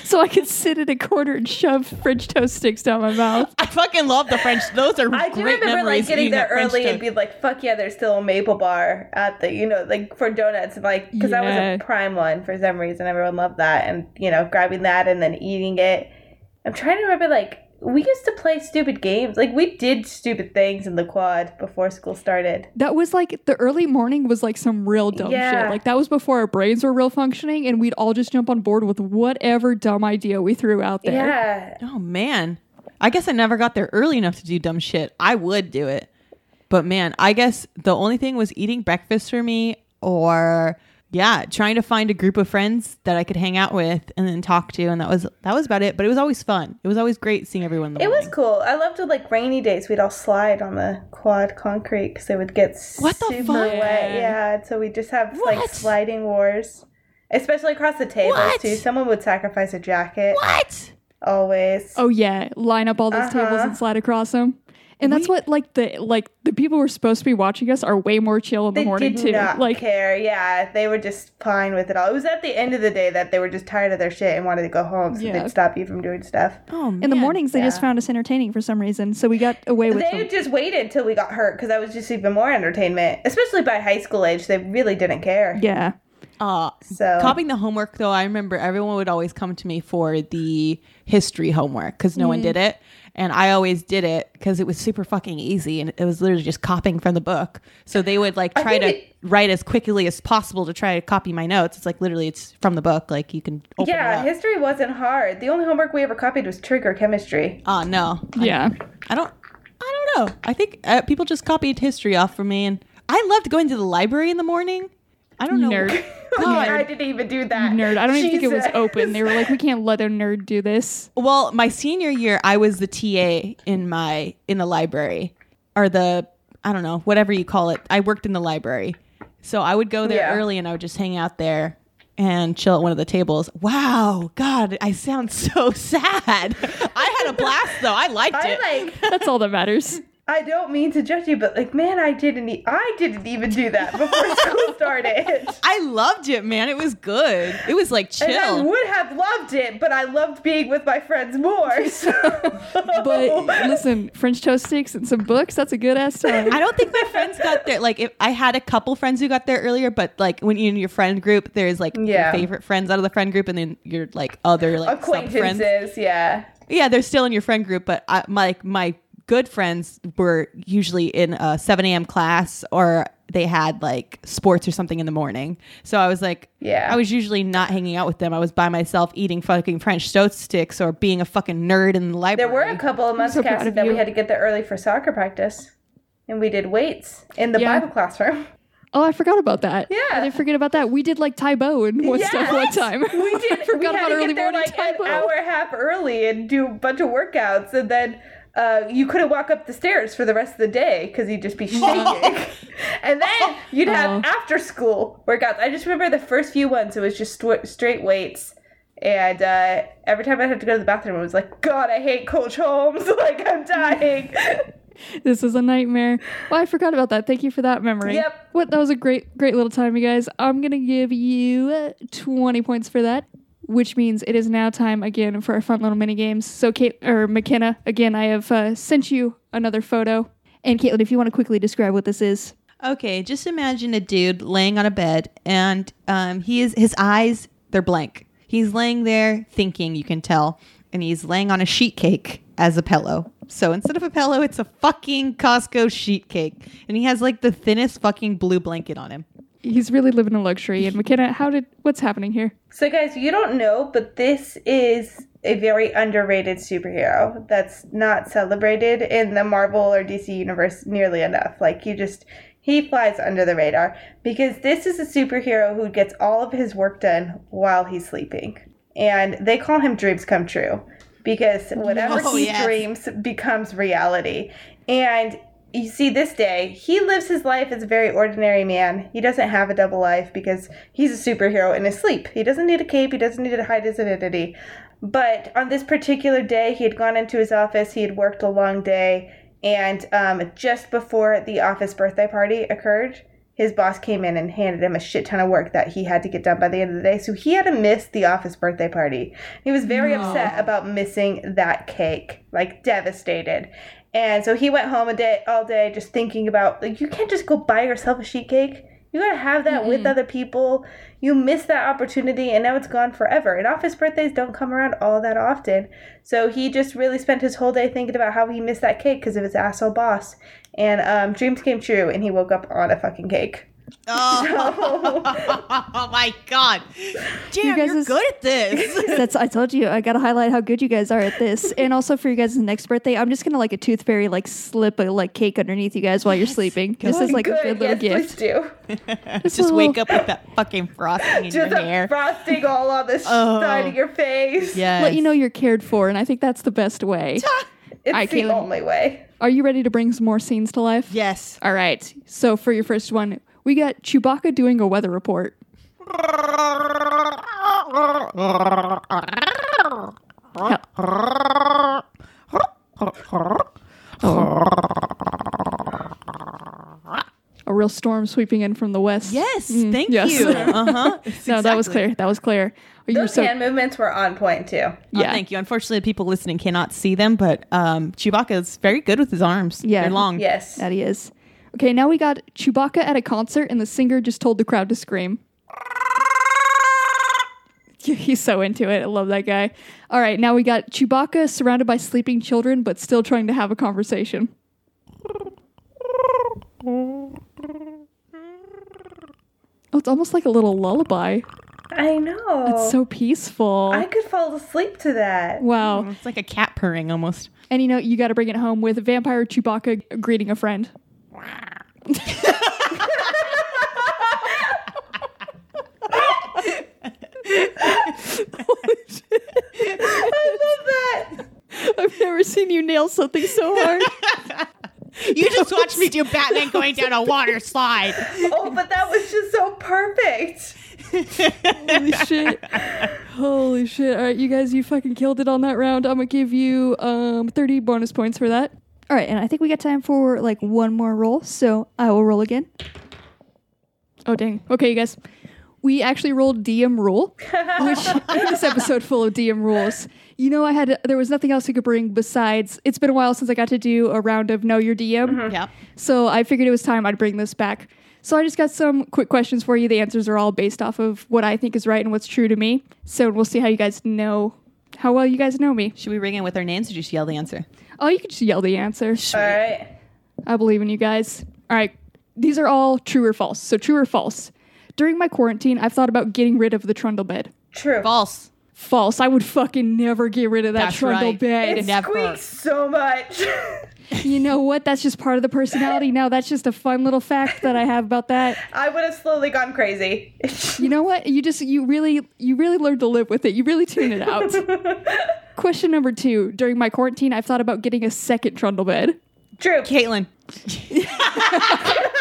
so I could sit in a corner and shove French toast sticks down my mouth. I fucking love the French. Those are I do remember like getting there early and be like, "Fuck yeah!" There's still a maple bar at the, you know, like for donuts, and like because that was a prime one for some reason. Everyone loved that, and you know, grabbing that and then eating it. I'm trying to remember like we used to play stupid games. Like we did stupid things in the quad before school started. That was like the early morning was like some real dumb Yeah. shit. Like that was before our brains were real functioning, and we'd all just jump on board with whatever dumb idea we threw out there. Yeah, Oh man. I guess I never got there early enough to do dumb shit. I would do it. But man, I guess the only thing was eating breakfast for me or yeah, trying to find a group of friends that I could hang out with and then talk to and that was that was about it, but it was always fun. It was always great seeing everyone in the it was cool. I loved it. Like rainy days, we'd all slide on the quad concrete because it would get What the super fuck? wet. Yeah, so we just have like sliding wars, especially across the tables What? too. Someone would sacrifice a jacket. What? Always. Oh yeah, line up all those tables Uh-huh. and slide across them. And that's We- what like the like the people who are supposed to be watching us are way more chill in the They morning did too. not Like care. Yeah, they were just fine with it all. It was at the end of the day that they were just tired of their shit and wanted to go home, so Yeah. they'd stop you from doing stuff. Oh man. in the mornings they just found us entertaining for some reason, so we got away with it. They them. just waited till we got hurt because that was just even more entertainment. Especially by high school age, they really didn't care. Yeah. Uh, So copying the homework though, I remember everyone would always come to me for the history homework because no one did it, and I always did it because it was super fucking easy and it was literally just copying from the book. So they would like try to it- write as quickly as possible to try to copy my notes. It's like literally it's from the book. Like you can open yeah, it up. history wasn't hard. The only homework we ever copied was trigger chemistry. Oh no, Yeah. I don't. I don't know. I think uh, people just copied history off for me, and I loved going to the library in the morning. I don't know. Nerd. *laughs* God. I didn't even do that. Nerd. I don't even think it was open. They were like, *laughs* we can't let a nerd do this. Well, my senior year, I was the TA in my in the library, or the I don't know whatever you call it. I worked in the library, so I would go there Yeah. early and I would just hang out there and chill at one of the tables. Wow, God, I sound so *laughs* sad. I had a blast though. I liked I it. like. That's all that matters. I don't mean to judge you, but like, man, I didn't. E- I didn't even do that before school *laughs* started. I loved it, man. It was good. It was like And I would have loved it, but I loved being with my friends more. *laughs* So. But listen, French toast sticks and some books, that's a good ass time. I don't think my friends got there. Like, if I had a couple friends who got there earlier, but like when you're in your friend group, there's like Yeah. your favorite friends out of the friend group, and then your like other like sub friends. Acquaintances, yeah. Yeah, they're still in your friend group, but I, my my good friends were usually in a 7 a.m. class or they had like sports or something in the morning. So I was like, Yeah. I was usually not hanging out with them. I was by myself eating fucking French toast sticks or being a fucking nerd in the library. There were a couple of months, so proud Cassie, of that we had to get there early for soccer practice. And we did weights in the Yeah. Bible classroom. *laughs* Oh, I forgot about that. Yeah. I didn't forget about that. We did like Tae Bo and one stuff one time. We did. *laughs* I forgot we had about to early get there morning like an hour half early and do a bunch of workouts, and then uh, you couldn't walk up the stairs for the rest of the day because you'd just be *laughs* shaking. *laughs* and then you'd have Oh. after school workouts. I just remember the first few ones; it was just st- straight weights. And uh, every time I had to go to the bathroom, I was like, God, I hate Coach Holmes. *laughs* like, I'm dying. This is a nightmare. Well, I forgot about that. Thank you for that memory. Yep. What that was a great, great little time, you guys. I'm gonna give you uh, 20 points for that, which means it is now time again for our fun little mini games. So, Kate or McKenna, again, I have uh, sent you another photo, and Caitlin, if you want to quickly describe what this is. Okay, just imagine a dude laying on a bed and um, he is his eyes they're blank. He's laying there thinking, you can tell, and he's laying on a sheet cake as a pillow. So instead of a pillow, it's a fucking Costco sheet cake, and he has like the thinnest fucking blue blanket on him. He's really living in luxury. And McKenna, how did what's happening here? So, guys, you don't know, but this is a very underrated superhero that's not celebrated in the Marvel or DC universe nearly enough. Like, you just, he flies under the radar because this is a superhero who gets all of his work done while he's sleeping. And they call him Dreams Come True because whatever *laughs* Oh, he yes. dreams becomes reality. And you see this day, he lives his life as a very ordinary man. He doesn't have a double life because he's a superhero in his sleep. He doesn't need a cape, he doesn't need to hide his identity. But on this particular day, he had gone into his office, he had worked a long day, and um, just before the office birthday party occurred, his boss came in and handed him a shit ton of work that he had to get done by the end of the day. So he had to miss the office birthday party. He was very upset about missing that cake, like devastated. And so he went home a day all day just thinking about like you can't just go buy yourself a sheet cake. You gotta have that with other people. You miss that opportunity and now it's gone forever. And office birthdays don't come around all that often. So he just really spent his whole day thinking about how he missed that cake because of his asshole boss. And um, dreams came true and he woke up on a fucking cake. *laughs* Oh. *laughs* oh, my god, Jam, guys you are is- good at this. *laughs* That's I told you I gotta highlight how good you guys are at this. And also for you guys' next birthday, I'm just gonna like a tooth fairy like slip a like cake underneath you guys while you're sleeping. This is like a good little yes, gift. please do. Just little- wake up with that fucking frosting in Just your a hair. frosting all on the Oh. side of your face. Yes. Let you know you're cared for, and I think that's the best way. It's I the can't- only way. Are you ready to bring some more scenes to life? Yes. All right. So for your first one, we got Chewbacca doing a weather report. Hell- A real storm sweeping in from the west. Yes. Mm, thank yes. you. *laughs* Uh huh. No, that was clear. That was clear. You're Those so hand movements were on point too. Oh, yeah. thank you. Unfortunately, the people listening cannot see them, but um, Chewbacca is very good with his arms. Yeah. They're long. Yes. That he is. Okay, now we got Chewbacca at a concert, and the singer just told the crowd to scream. *laughs* He's so into it. I love that guy. All right, now we got Chewbacca surrounded by sleeping children, but still trying to have a conversation. Oh, it's almost like a little lullaby. I know. It's so peaceful. I could fall asleep to that. wow. Hmm, it's like a cat purring almost. And you know, you got to bring it home with vampire Chewbacca greeting a friend. I've never seen you nail something so hard. You just watched me do Batman going down a water slide. Oh, but that was just so perfect. Holy shit. Holy shit. All right, you guys, you fucking killed it on that round. I'm going to give you um 30 bonus points for that. All right, and I think we got time for like one more roll, so I will roll again. Oh, dang. Okay, you guys. We actually rolled DM rule, *laughs* which in this episode full of DM rules. You know, I had there was nothing else I could bring besides. It's been a while since I got to do a round of Know Your DM. Mm-hmm. Yep. So I figured it was time I'd bring this back. So I just got some quick questions for you. The answers are all based off of what I think is right and what's true to me. So we'll see how you guys know how well you guys know me. Should we ring in with our names or just yell the answer? Oh, you can just yell the answer. All right. I believe in you guys. All right. These are all true or false. So true or false. During my quarantine, I've thought about getting rid of the trundle bed. True. False. False. I would fucking never get rid of that That's trundle right. bed. It never. squeaks so much. *laughs* You know what? That's just part of the personality. Now that's just a fun little fact that I have about that. I would have slowly gone crazy. You know what? You just you really you really learn to live with it. You really tune it out. *laughs* Question number two. During my quarantine, I've thought about getting a second trundle bed. True. Caitlin. *laughs*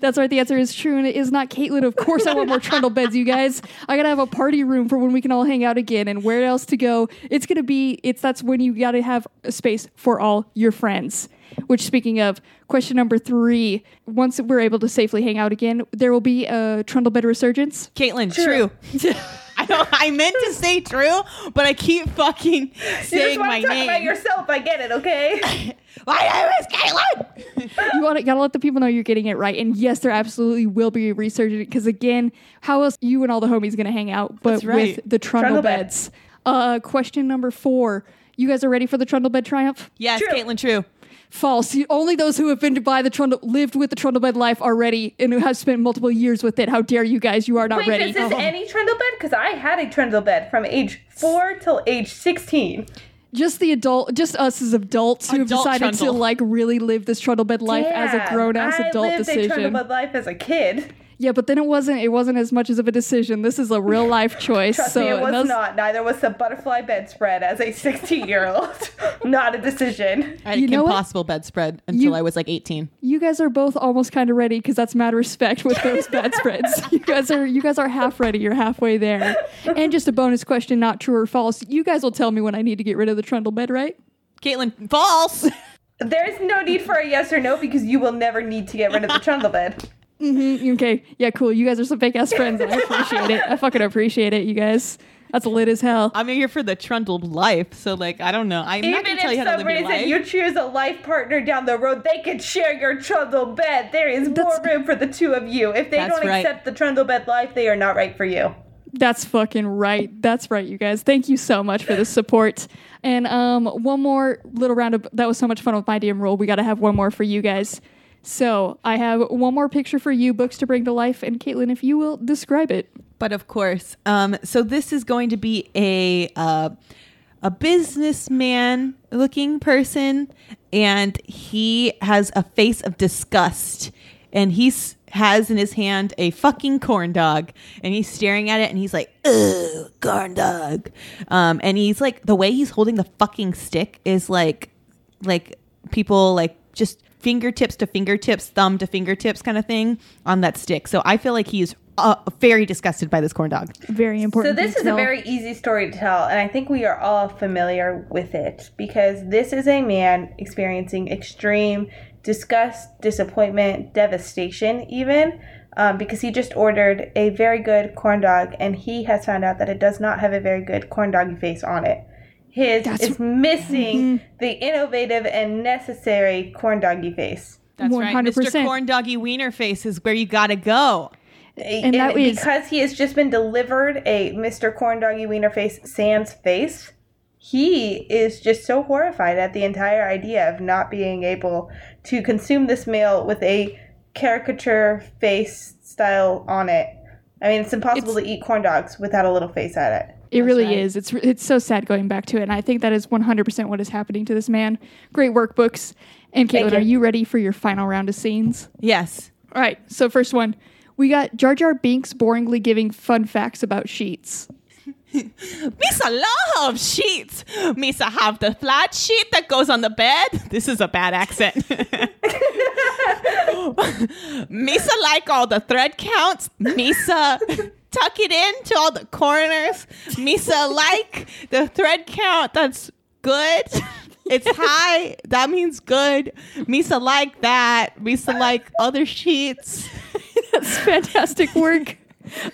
That's right. The answer is true, and it is not Caitlin. Of course, I want more trundle beds, you guys. I gotta have a party room for when we can all hang out again. And where else to go? It's gonna be. It's that's when you gotta have a space for all your friends. Which, speaking of, question number three: Once we're able to safely hang out again, there will be a trundle bed resurgence. Caitlin, true. I *laughs* know I meant to say true, but I keep fucking *laughs* You just saying want my to talk about name. yourself. I get it, okay? my name is Caitlin. you want to gotta let the people know you're getting it right. And yes, there absolutely will be a resurgence because again, how else you and all the homies gonna hang out but right. with the trundle, Trundle bed. beds? Uh, question number four. You guys are ready for the trundle bed triumph? Yes, True. Caitlin, true. False. You- Only those who have been to buy the trundle, lived with the trundle bed life already, and who have spent multiple years with it. How dare you guys? You are not Wait, ready. is this any trundle bed? Because I had a trundle bed from age four till age 16. just the adult, just us as adults who have Adult decided to like really live this trundle bed life as a Damn, grown ass adult decision. I adult lived a decision. trundle bed life as a kid. Yeah, but then it wasn't. It wasn't as much as of a decision. This is a real life *laughs* choice. Trust so me, it was those- not. Neither was the butterfly bedspread as a 16 year old. *laughs* not a decision. I You a know what? impossible bedspread until You- I was like 18. You guys are both almost kind of ready because that's mad respect with those bedspreads. *laughs* you guys are you guys are half ready. You're halfway there. And just a bonus question, not true or false. You guys will tell me when I need to get rid of the trundle bed, right? Caitlin, false. There's no need for a yes or no because you will never need to get rid of the trundle bed. Mhm, okay, yeah, cool. You guys are some fake ass friends. and I appreciate it. I fucking appreciate it, you guys. That's lit as hell. I'm here for the trundled life, so like I don't know. I'm not Even gonna tell you if how to some live your reason life. you choose a life partner down the road, they can share your trundle bed. There is more room for the two of you. If they don't right. accept the trundle bed life, they are not right for you. That's fucking right. That's right, you guys. Thank you so much for the support. And um, one more little round of that was so much fun with my DM roll. We got to have one more for you guys. So I have one more picture for you, books to bring to life, and Caitlin, if you will describe it. But of course, um, so this is going to be a uh, a businessman looking person, and he has a face of disgust, and he's has in his hand a fucking corn dog, and he's staring at it, and he's like, "Ugh, corn dog," um, and he's like, the way he's holding the fucking stick is like, like people like just fingertips to fingertips, thumb to fingertips kind of thing on that stick. So I feel like he's uh, very disgusted by this corn dog. Very important. So important. this is a very easy story to tell, and I think we are all familiar with it because this is a man experiencing extreme disgust, disappointment, devastation, even um, because he just ordered a very good corn dog, and he has found out that it does not have a very good corn doggy face on it. His That's- is missing mm-hmm. the innovative and necessary corn doggy face. That's right. Mr. 100%. Corn Doggy Wiener Face is where you gotta go. And, that is- because he has just been delivered a Mr. Corn Doggy Wiener face sans face, he is just so horrified at the entire idea of not being able to consume this meal with a caricature face style on it. I mean, it's impossible to eat corn dogs without a little face at it. It really right. is. It's it's so sad going back to it, and I think that is 100% what is happening to this man. Great work Books. And Caitlin, you. are you ready for your final round of scenes? Yes. All right. So first one, we got Jar Jar Binks boringly giving fun facts about sheets. *laughs* Misa love sheets. Misa have the flat sheet that goes on the bed. *laughs* This is a bad accent. *laughs* Misa like all the thread counts. Misa uh, tuck it into all the corners. Misa *laughs* like the thread count that's good. It's high. That means good. Misa like that. Misa like other sheets. *laughs* That's fantastic work.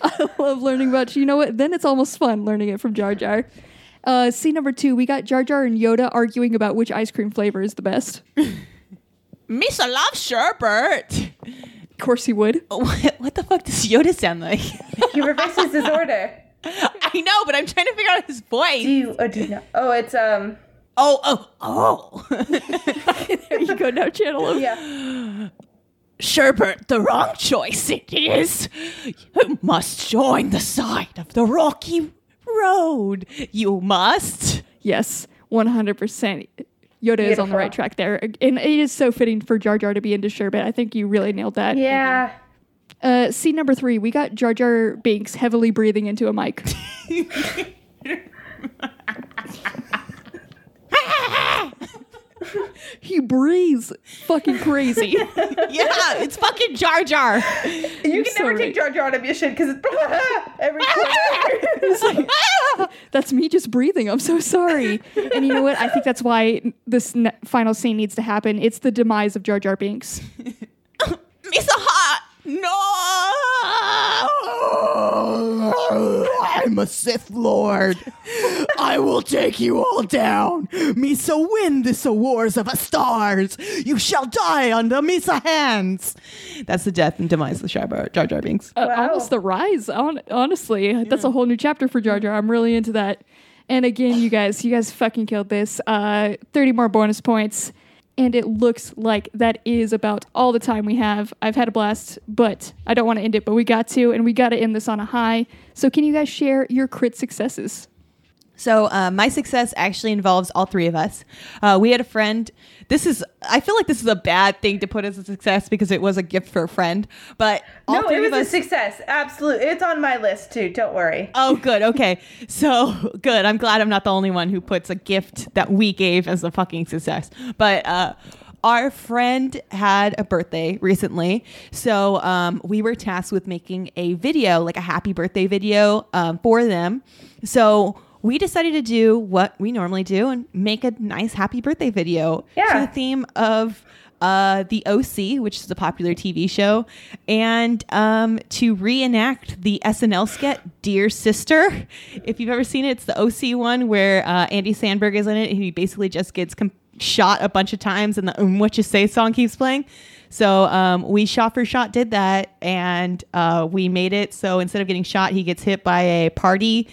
I love learning about you. You know what? Then it's almost fun learning it from Jar Jar. Uh, scene number two, we got Jar Jar and Yoda arguing about which ice cream flavor is the best. Misa love sherbet. Of course he would. *laughs* What, what the fuck does Yoda sound like? He reverses his order. *laughs* I know, but I'm trying to figure out his Do voice. you or do you know? Oh, it's um Oh, oh, oh. There *laughs* you go. Now channel him. yeah. Sherbert, the wrong choice it is. You must join the side of the rocky road. You must. Yes, 100%. Yoda is on the right track there. And it is so fitting for Jar Jar to be into sherbet. I think you really nailed that. Yeah. Uh, scene number three, we got Jar Jar Binks heavily breathing into a mic. *laughs* *laughs* *laughs* *laughs* he breathes fucking crazy. *laughs* Yeah, it's fucking Jar Jar. You can so never right. take Jar Jar out of your shit because it's *laughs* every quarter. That's me just breathing. I'm so sorry. And you know what? I think that's why this ne- final scene needs to happen. It's the demise of Jar Jar Binks. Misa hot. No. I'm a Sith Lord. I will take you all down. Misa win this wars of a stars. You shall die under Misa hands. That's the death and demise of Jar Jar, Jar Binks. Uh, Wow. Almost the rise. On, honestly, that's a whole new chapter for Jar Jar. I'm really into that. And again, you guys, you guys fucking killed this. Uh, 30 more bonus points. And it looks like that is about all the time we have. I've had a blast, but I don't want to end it, but we got to, and we got to end this on a high. So, can you guys share your crit successes? So uh, my success actually involves all three of us. Uh, we had a friend. This is I feel like this is a bad thing to put as a success because it was a gift for a friend. But all no, it was a success. Absolutely. It's on my list too. Don't worry. Oh, good. Okay. So good. I'm glad I'm not the only one who puts a gift that we gave as a fucking success. But uh, our friend had a birthday recently. So um, we were tasked with making a video, like a happy birthday video um, for them. So we decided to do what we normally do and make a nice happy birthday video Yeah. to the theme of uh, the OC, which is a popular TV show, and um, to reenact the SNL skit "Dear Sister." If you've ever seen it, it's the OC one where uh, Andy Samberg is in it. and He basically just gets com- shot a bunch of times, and the um, "What You Say" song keeps playing. So um, we shot for shot did that, and uh, we made it so instead of getting shot, he gets hit by a party.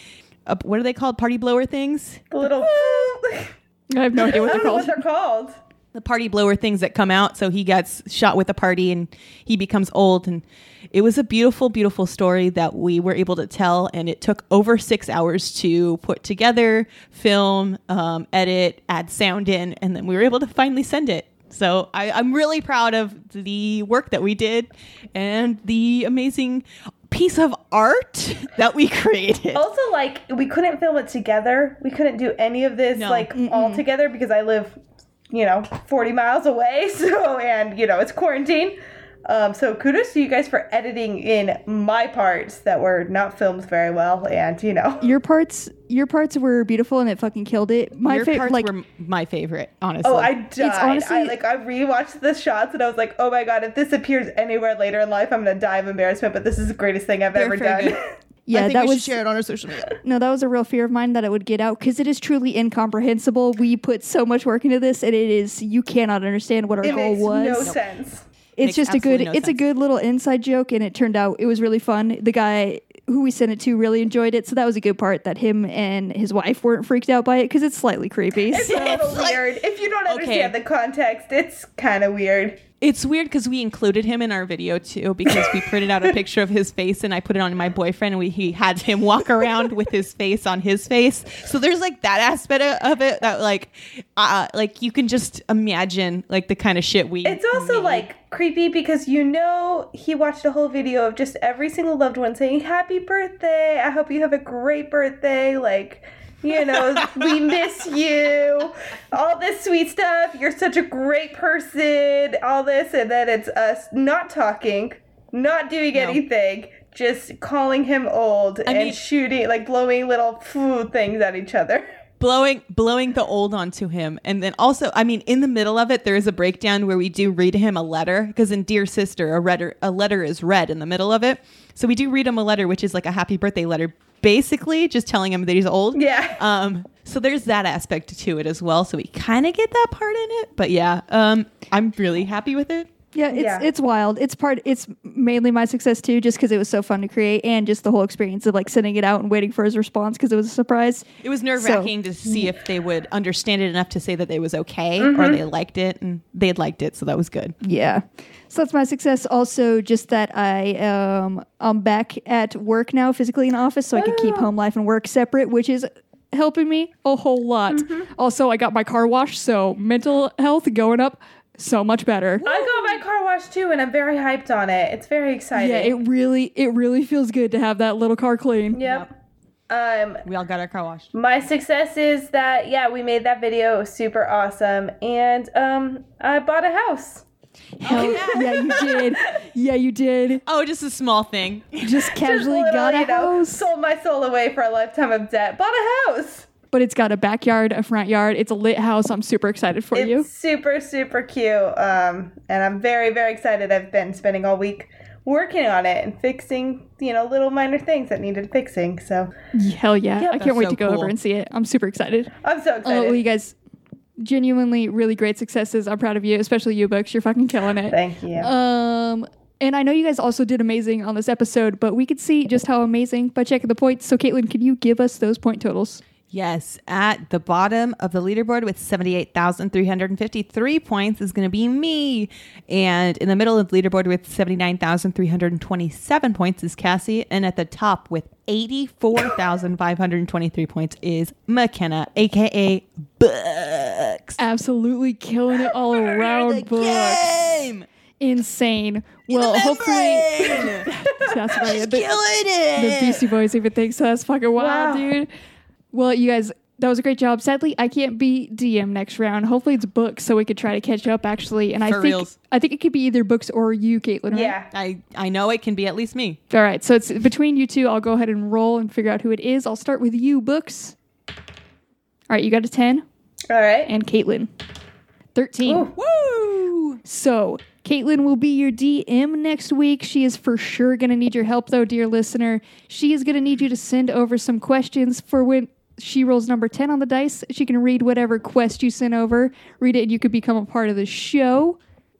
Uh, what are they called? Party blower things. The little. *laughs* I have no idea what they're don't what called. they're called. the party blower things that come out. So he gets shot with a party and he becomes old. And it was a beautiful, beautiful story that we were able to tell. And it took over six hours to put together, film, um, edit, add sound in, and then we were able to finally send it. So I, I'm really proud of the work that we did and the amazing piece of art that we created. Also, like we couldn't film it together. We couldn't do any of this No. like all together because I live, you know, forty miles away. *laughs* So and you know it's quarantine. Um, so kudos to you guys for editing in my parts that were not filmed very well, and you know. *laughs* Your parts, your parts were beautiful, and it fucking killed it. My Your favorite, parts like, were my favorite, honestly. Oh, I died. honestly- I like I rewatched the shots and I was like, oh my god, if this appears anywhere later in life, I'm gonna die of embarrassment. But this is the greatest thing I've ever done. *laughs* yeah, I think that we was should share it on our social media. *laughs* no, that was a real fear of mine that it would get out because it is truly incomprehensible. We put so much work into this, and it is you cannot understand what our it goal makes was. no sense. It's just a good no it's a good little inside joke and it turned out it was really fun the guy who we sent it to really enjoyed it so that was a good part that him and his wife weren't freaked out by it because it's slightly creepy It's a *laughs* little weird. If you don't understand the context, it's kind of weird. It's weird because we included him in our video too because we printed out a picture of his face and I put it on my boyfriend and we he had him walk around with his face on his face. So there's like that aspect of- it that like uh like you can just imagine like the kind of shit we It's also made. like creepy because you know he watched a whole video of just every single loved one saying happy birthday. I hope you have a great birthday. Like, you know, we miss you. All this sweet stuff. You're such a great person. All this and then it's us not talking, not doing No. anything. Just calling him old and mean- shooting, like blowing little food things at each other. Blowing blowing the old onto him. And then also i mean in the middle of it there is a breakdown where we do read him a letter because in dear sister a letter a letter is read in the middle of it. So we do read him a letter which is like a happy birthday letter basically just telling him that he's old. Yeah. um so there's that aspect to it as well. So we kind of get that part in it but yeah um i'm really happy with it yeah it's Yeah. it's wild it's part it's mainly my success too just because it was so fun to create and just the whole experience of like sending it out and waiting for his response because it was a surprise it was nerve-wracking to see if they would understand it enough to say that it was okay Mm-hmm. or they liked it and they had liked it so that was good Yeah. So that's my success. Also, just that I um I'm back at work now, physically in office, so I can keep home life and work separate, which is helping me a whole lot. Also, I got my car washed, so mental health going up so much better. I got my car washed too, and I'm very hyped on it. It's very exciting. Yeah, it really it really feels good to have that little car clean. Yep. Um, we all got our car washed my success is that yeah, we made that video. It was super awesome, and um, I bought a house. Hell, yeah, you did. Yeah, you did. oh just a small thing Just Just casually little, got a you know, house. sold my soul away for a lifetime of debt. Bought a house. But it's got a backyard, a front yard. It's a lit house. I'm super excited for you. It's you. super super cute. Um, and I'm very very excited. I've been spending all week working on it and fixing you know little minor things that needed fixing. So Hell yeah. Yep. I can't wait so to go cool. over and see it. I'm super excited. I'm so Oh, excited. well, you guys, genuinely really great successes. I'm proud of you, especially you, Books. You're fucking killing it. Thank you. Um, and I know you guys also did amazing on this episode, but we could see just how amazing by checking the points. So, Caitlin, can you give us those point totals? Yes, at the bottom of the leaderboard with 78,353 points is going to be me. And in the middle of the leaderboard with 79,327 points is Cassie. And at the top with 84,523 points is McKenna, aka Books. Absolutely killing it all *laughs* around, Books. Game! Insane. Well, hopefully, *laughs* that's right. The, Killing it! the Beastie Boys even think so. That's fucking wild, Wow. dude. Well, you guys, that was a great job. Sadly, I can't be DM next round. Hopefully, it's books, so we could try to catch up. Actually, and I For think reals. I think it could be either books or you, Caitlin. Right? yeah. I, I know it can be at least me. All right. So it's between you two. I'll go ahead and roll and figure out who it is. I'll start with you, books. All right, you got a 10, All right. and Caitlin, 13. Ooh. Woo! So, Caitlin will be your DM next week. She is for sure going to need your help, though, dear listener. She is going to need you to send over some questions for when she rolls number 10 on the dice. She can read whatever quest you send over, read it, and you could become a part of the show.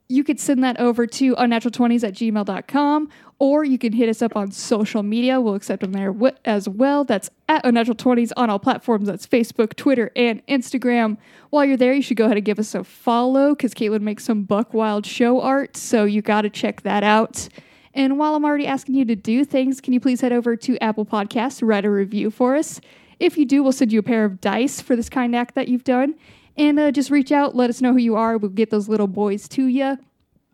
You could send that over to unnatural20s at gmail.com, or you can hit us up on social media. We'll accept them there as well. That's at unnatural20s on all platforms. That's Facebook, Twitter, and Instagram. While you're there, you should go ahead and give us a follow because Caitlin makes some Buck Wild show art, so you got to check that out. And while I'm already asking you to do things, can you please head over to Apple Podcasts, write a review for us? If you do, we'll send you a pair of dice for this kind act that you've done. And uh, just reach out, let us know who you are. We'll get those little boys to you.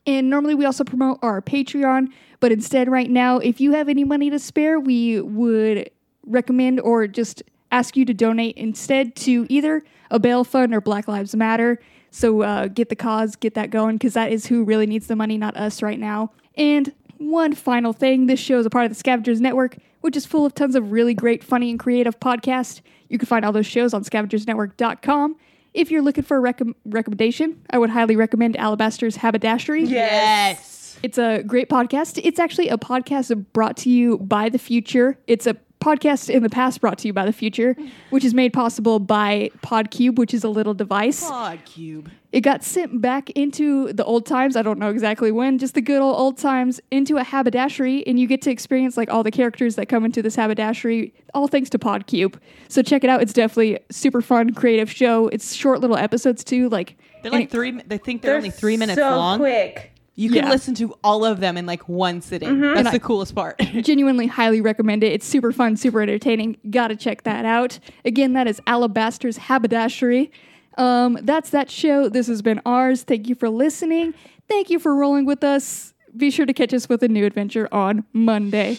And normally we also promote our Patreon, but instead, right now, if you have any money to spare, we would recommend or just ask you to donate instead to either a bail fund or Black Lives Matter. So uh, get the cause, get that going, because that is who really needs the money, not us right now. And one final thing this show is a part of the Scavengers Network, which is full of tons of really great, funny, and creative podcasts. You can find all those shows on scavengersnetwork.com. If you're looking for a recom- recommendation, I would highly recommend Alabaster's Haberdashery. Yes. It's a great podcast. It's actually a podcast brought to you by the future. It's a podcast in the past brought to you by the future, which is made possible by Podcube, which is a little device. Pod cube. It got sent back into the old times. I don't know exactly when, just the good old old times into a haberdashery, and you get to experience like all the characters that come into this haberdashery, all thanks to Podcube. So check it out. It's definitely a super fun, creative show. It's short little episodes too. Like They're and like it- three. They think they're, They're only three minutes so long. quick. You can Yeah. listen to all of them in like one sitting. That's And the I- coolest part. *laughs* genuinely highly recommend it. It's super fun, super entertaining. Gotta check that out. Again, that is Alabaster's Haberdashery. Um, that's that show. This has been ours. Thank you for listening. Thank you for rolling with us. Be sure to catch us with a new adventure on Monday.